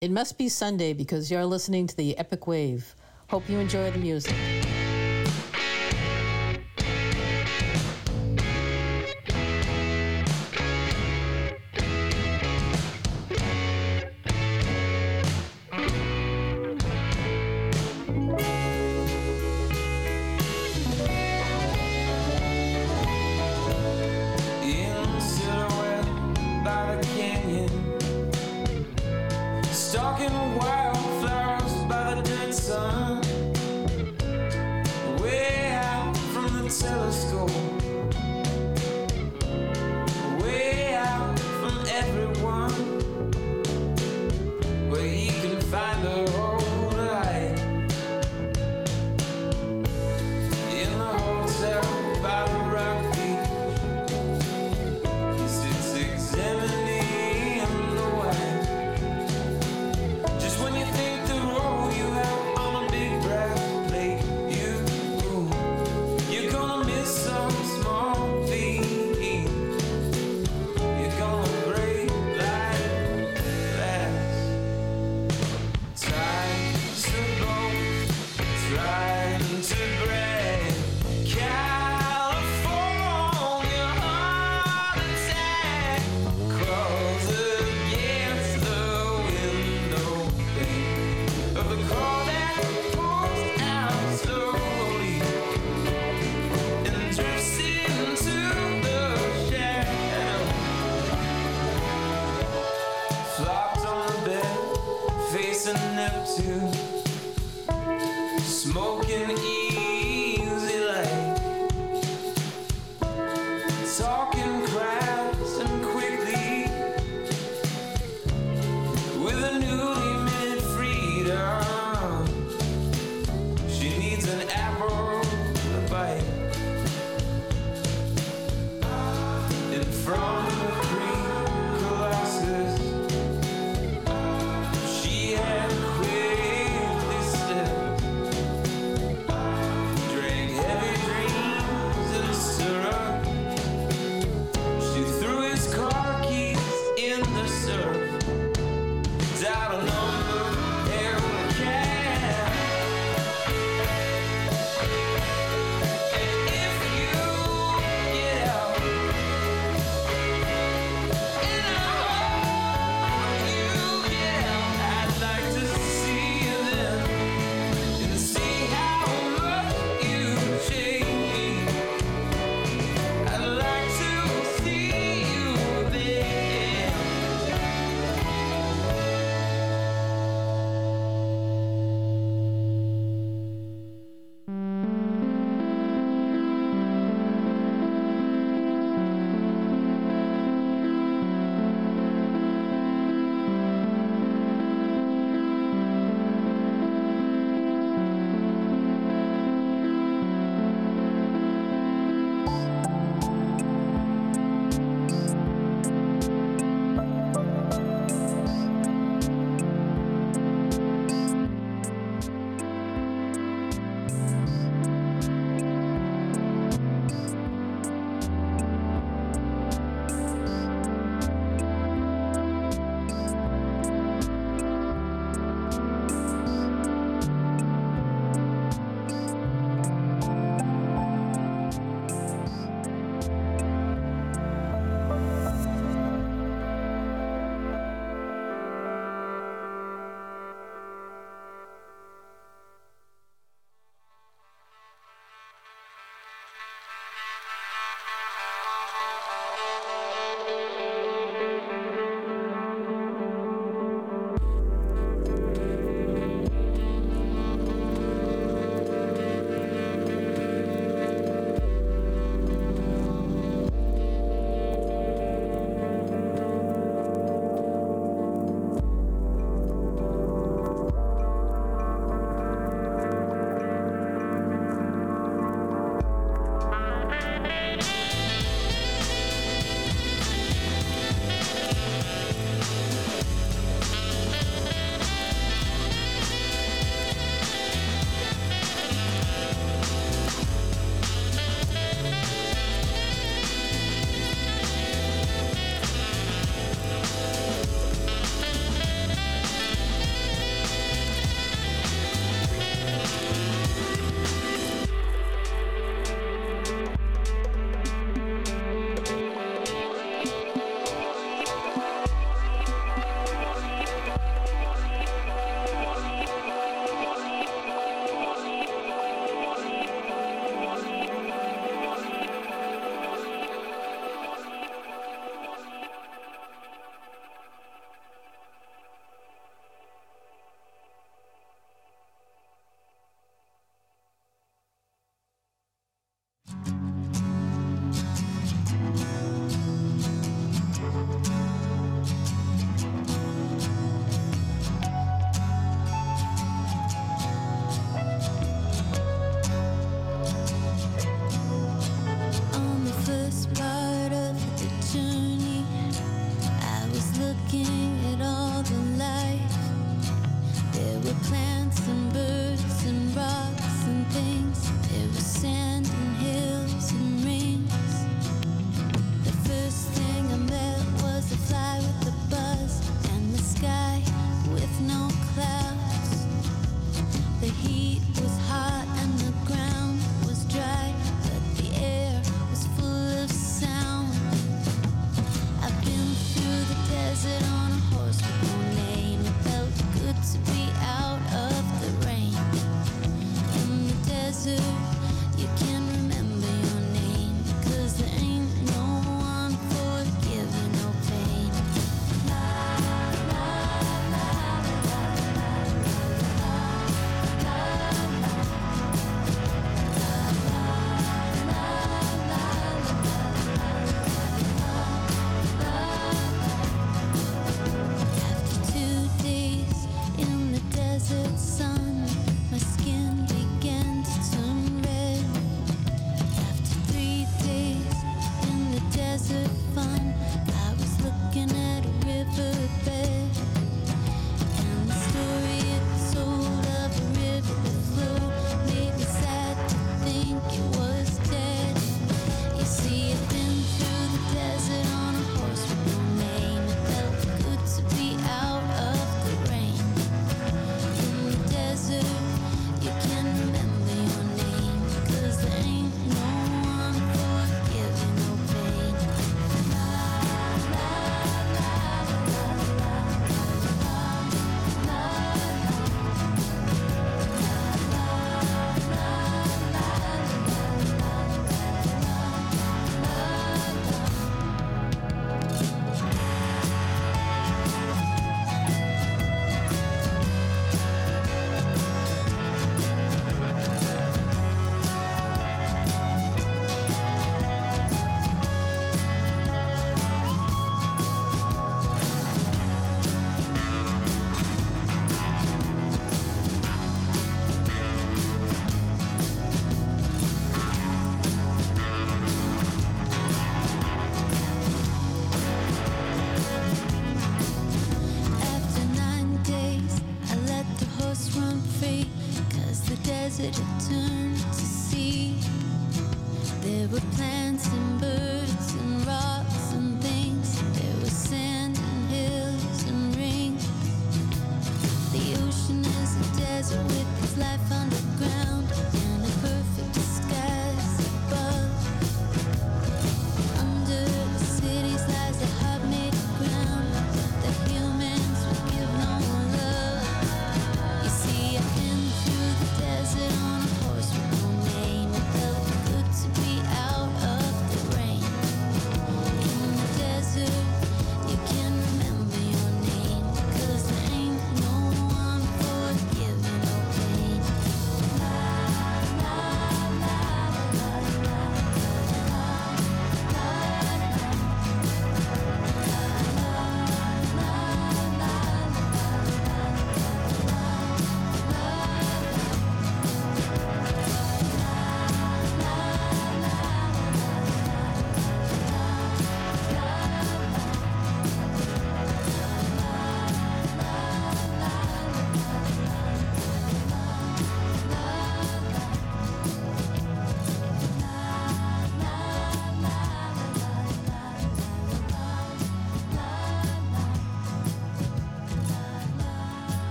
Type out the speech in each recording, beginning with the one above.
It must be Sunday because you're listening to the Epic Wave. Hope you enjoy the music.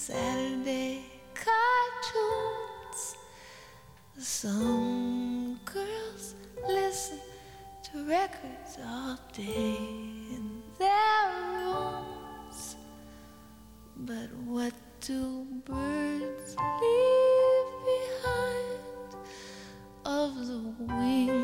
Saturday cartoons. Some girls listen to records all day in their rooms. But what do birds leave behind of the wings?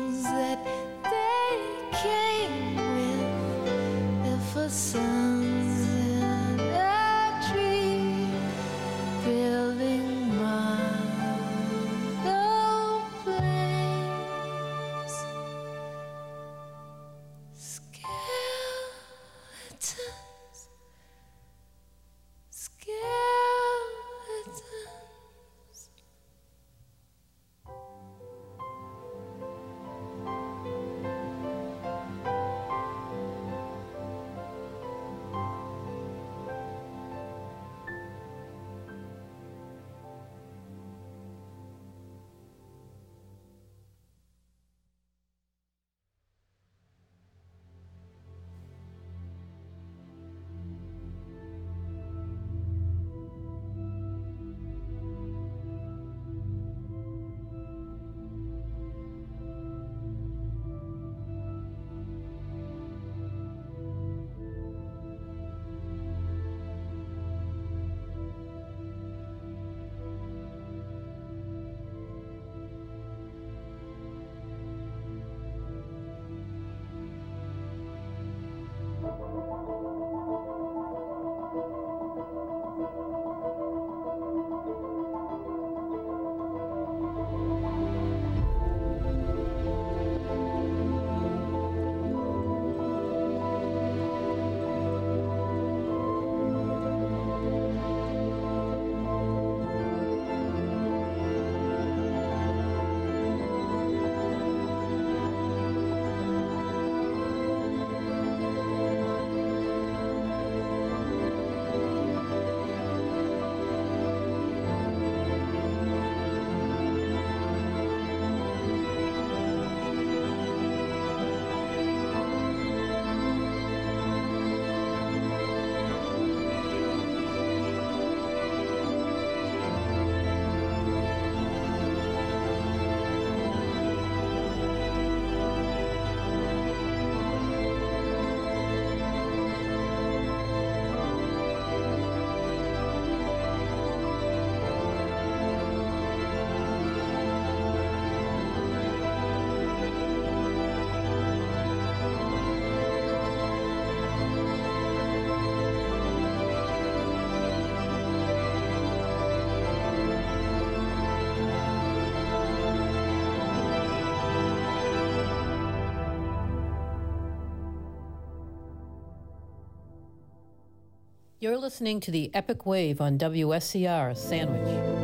You're listening to the Epic Wave on WSCR Sandwich.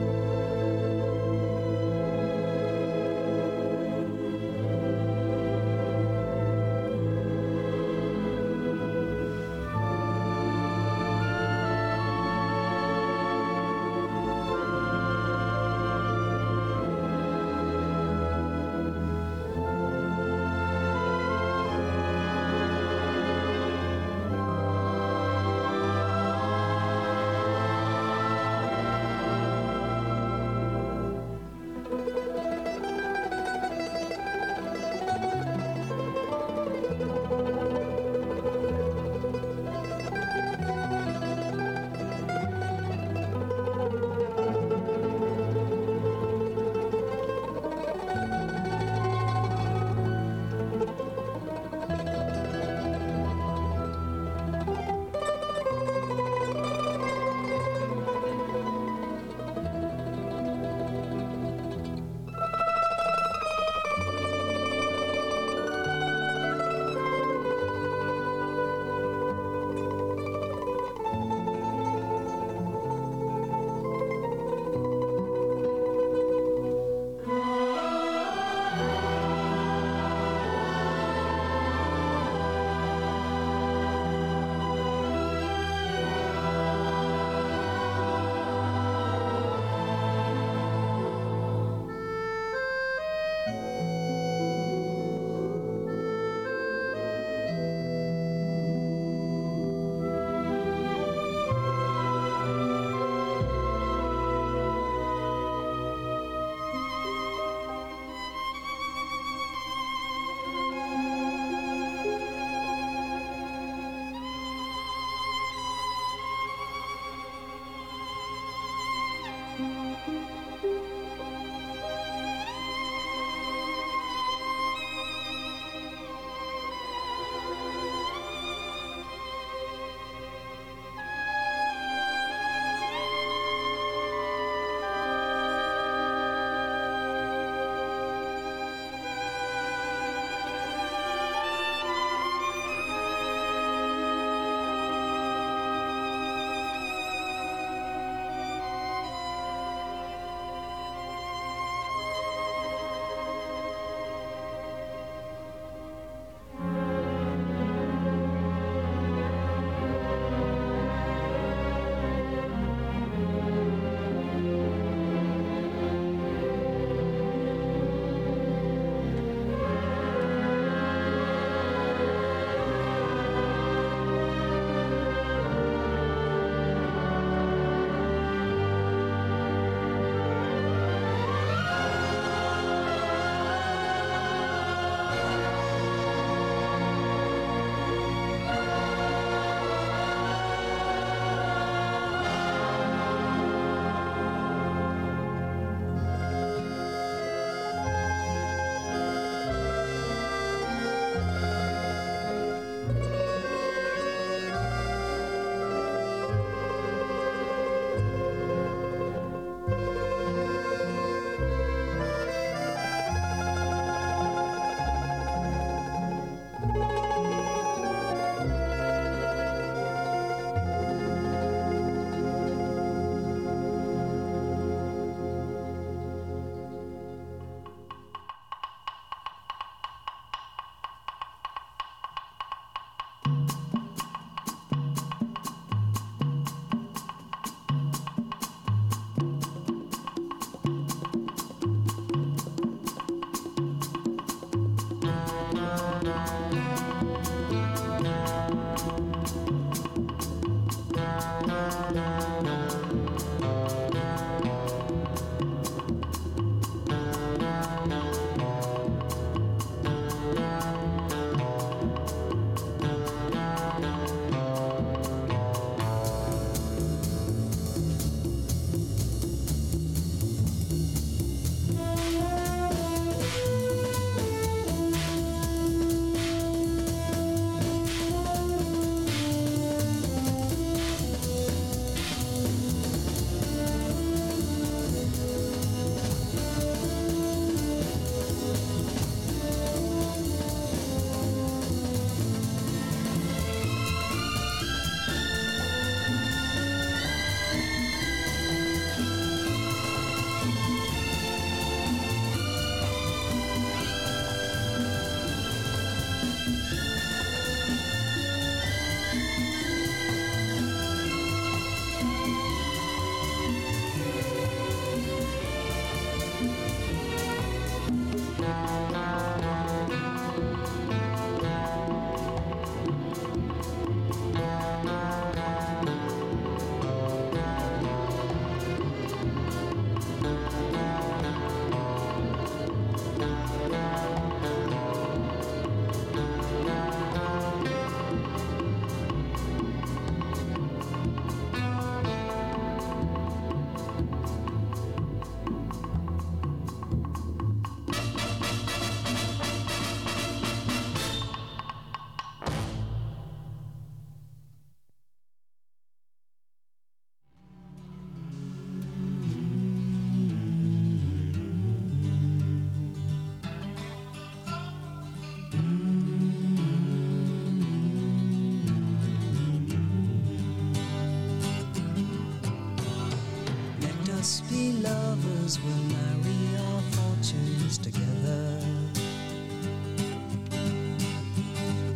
Suppose we'll marry our fortunes together.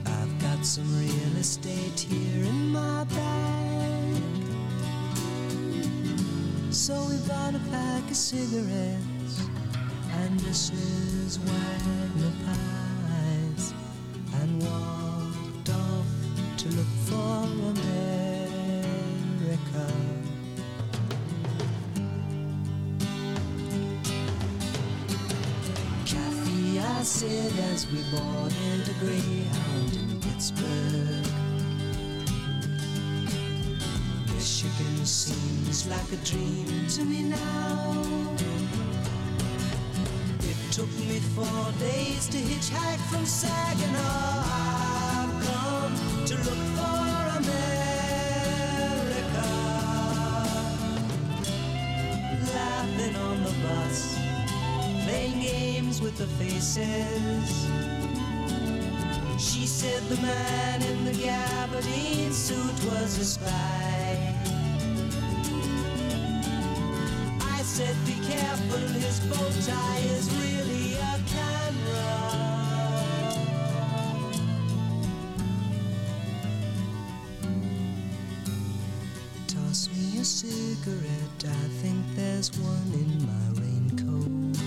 I've got some real estate here in my bag. So we bought a pack of cigarettes and Mrs. Wagner pies seems like a dream to me now. It took me four days to hitchhike from Saginaw. I've come to look for America. Laughing on the bus, playing games with the faces. She said the man in the gabardine suit was a spy. Careful, his bow tie is really a camera. Toss me a cigarette, I think there's one in my raincoat.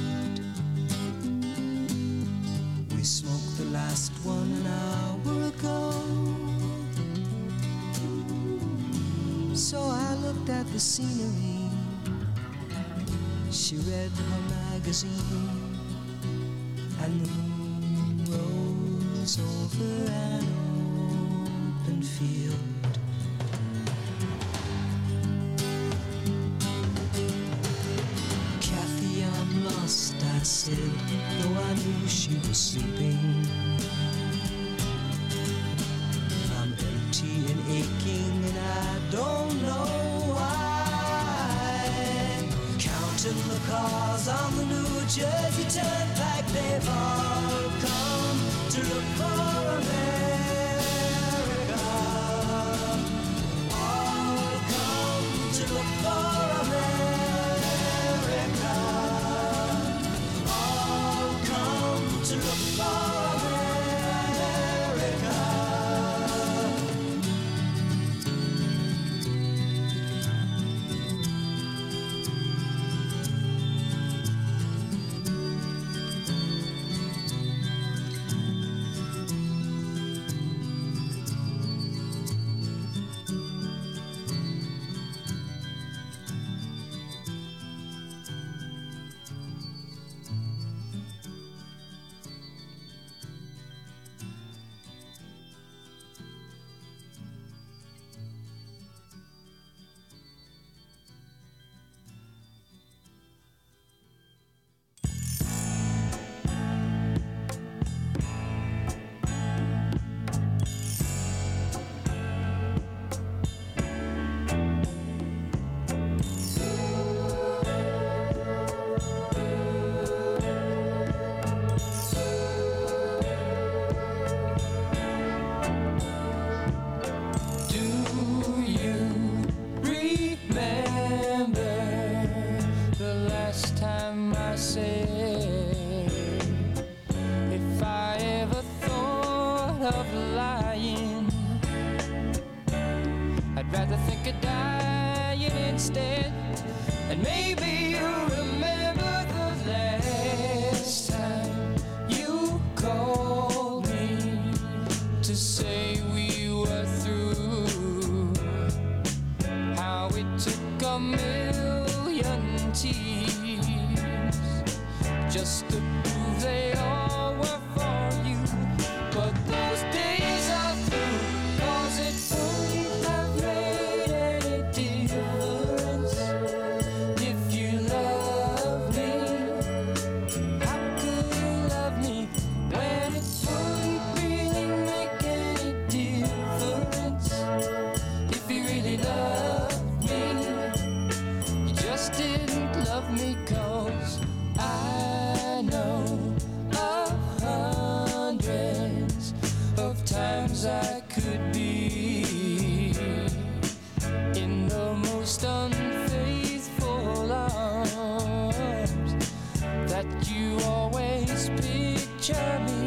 We smoked the last one an hour ago. So I looked at the scenery. She read her magazine, and the moon rose over an open field. Kathy, I'm lost, I said, though I knew she was sleeping. Counting the cars on the New Jersey Turnpike, they've all come to look for me.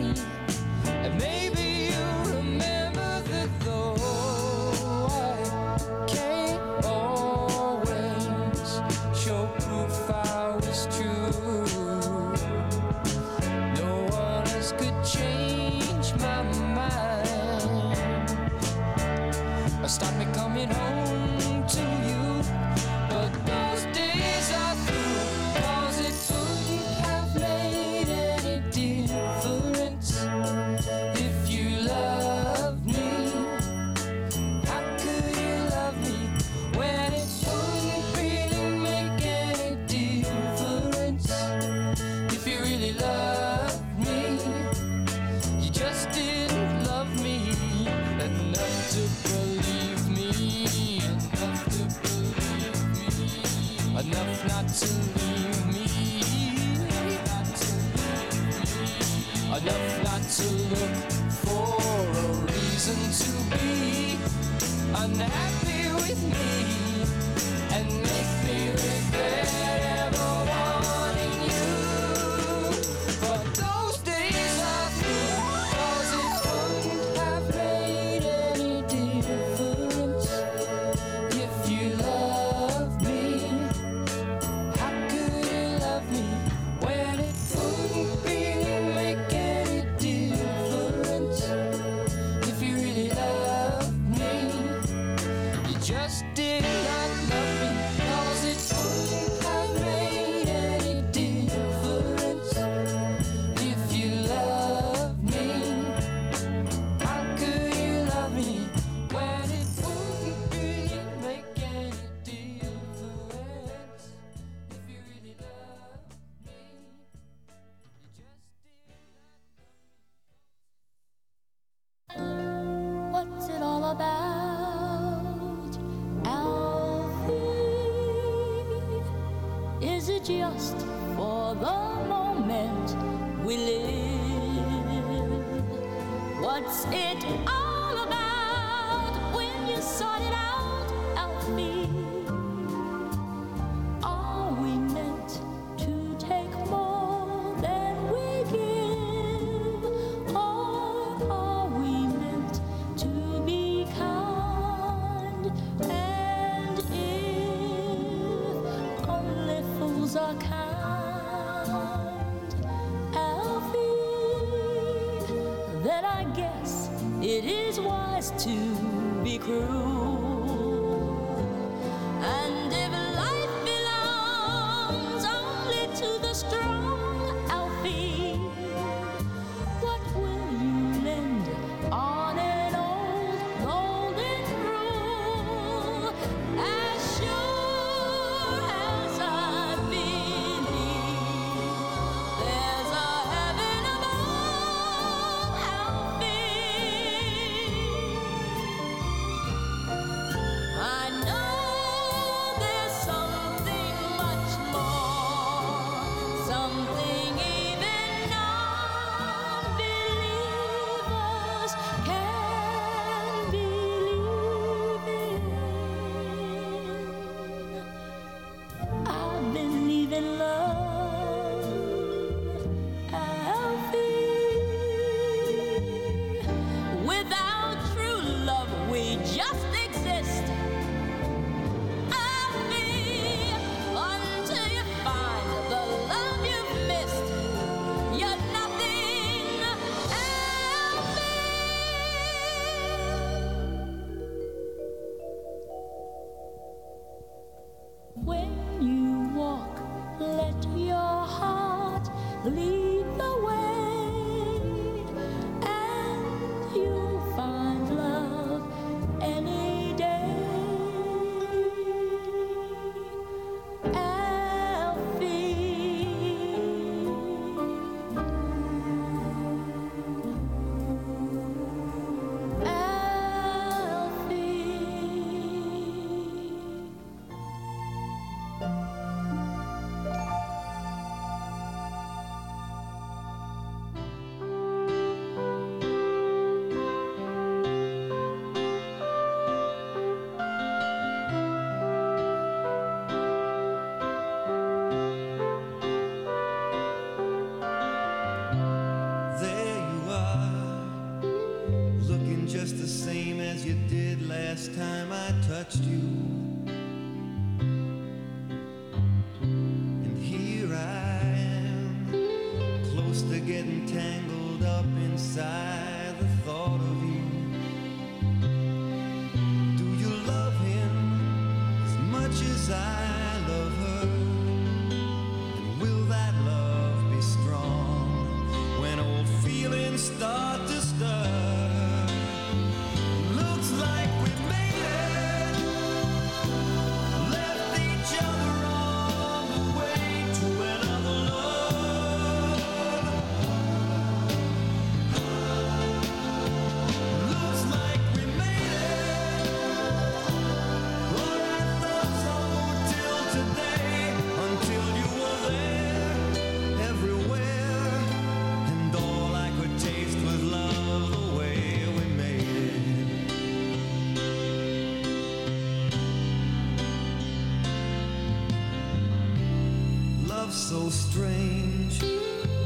So strange,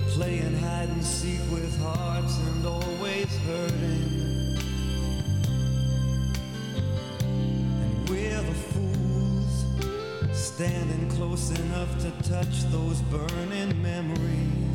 playing hide and seek with hearts and always hurting. And we're the fools, standing close enough to touch those burning memories.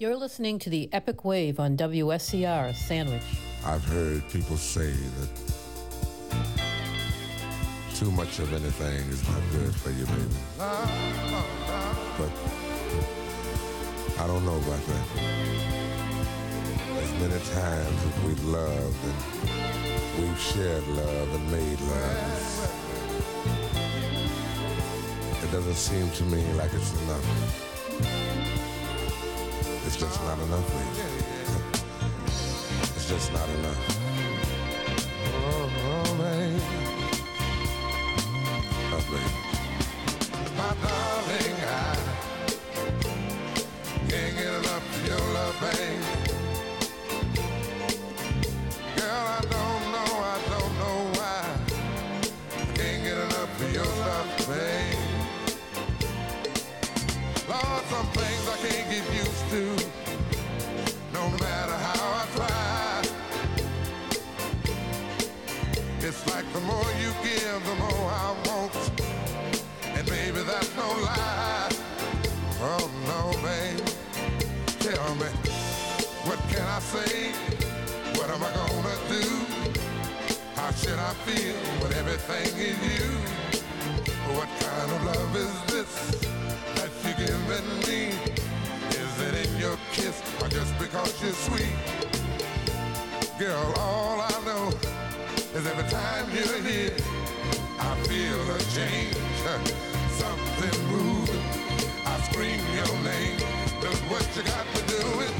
You're listening to the Epic Wave on WSCR Sandwich. I've heard people say that too much of anything is not good for you, baby. But I don't know about that. As many times as we've loved and we've shared love and made love, it doesn't seem to me like it's enough. Just not enough, baby. It's just not enough. Oh, oh baby. Oh, baby. My darling, I can't get enough of your love, baby. Girl, I don't know, I don't know why. I can't get enough of your love, baby. Lord, some say? What am I gonna do? How should I feel when everything is you? What kind of love is this that you're giving me? Is it in your kiss or just because you're sweet? Girl, all I know is every time you're here, I feel a change, something moving. I scream your name. Look what you got to do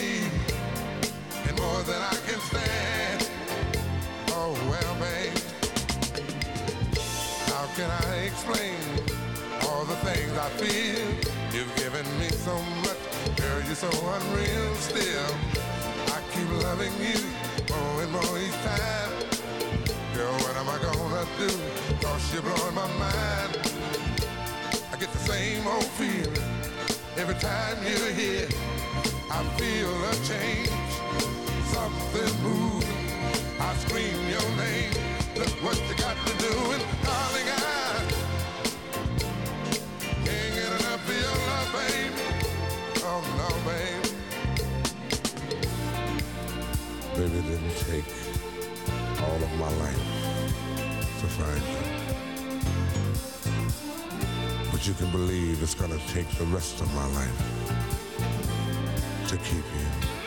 can I explain all the things I feel? You've given me so much, girl, you're so unreal still. I keep loving you more and more each time. Girl, what am I gonna do? Cause you're blowing my mind. I get the same old feeling every time you're here. I feel a change, something moving. I scream your name. Look what you got to do, my life to find you. But you can believe it's gonna take the rest of my life to keep you.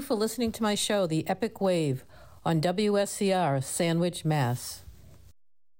you for listening to my show, The Epic Wave, on WSCR, Sandwich, Mass.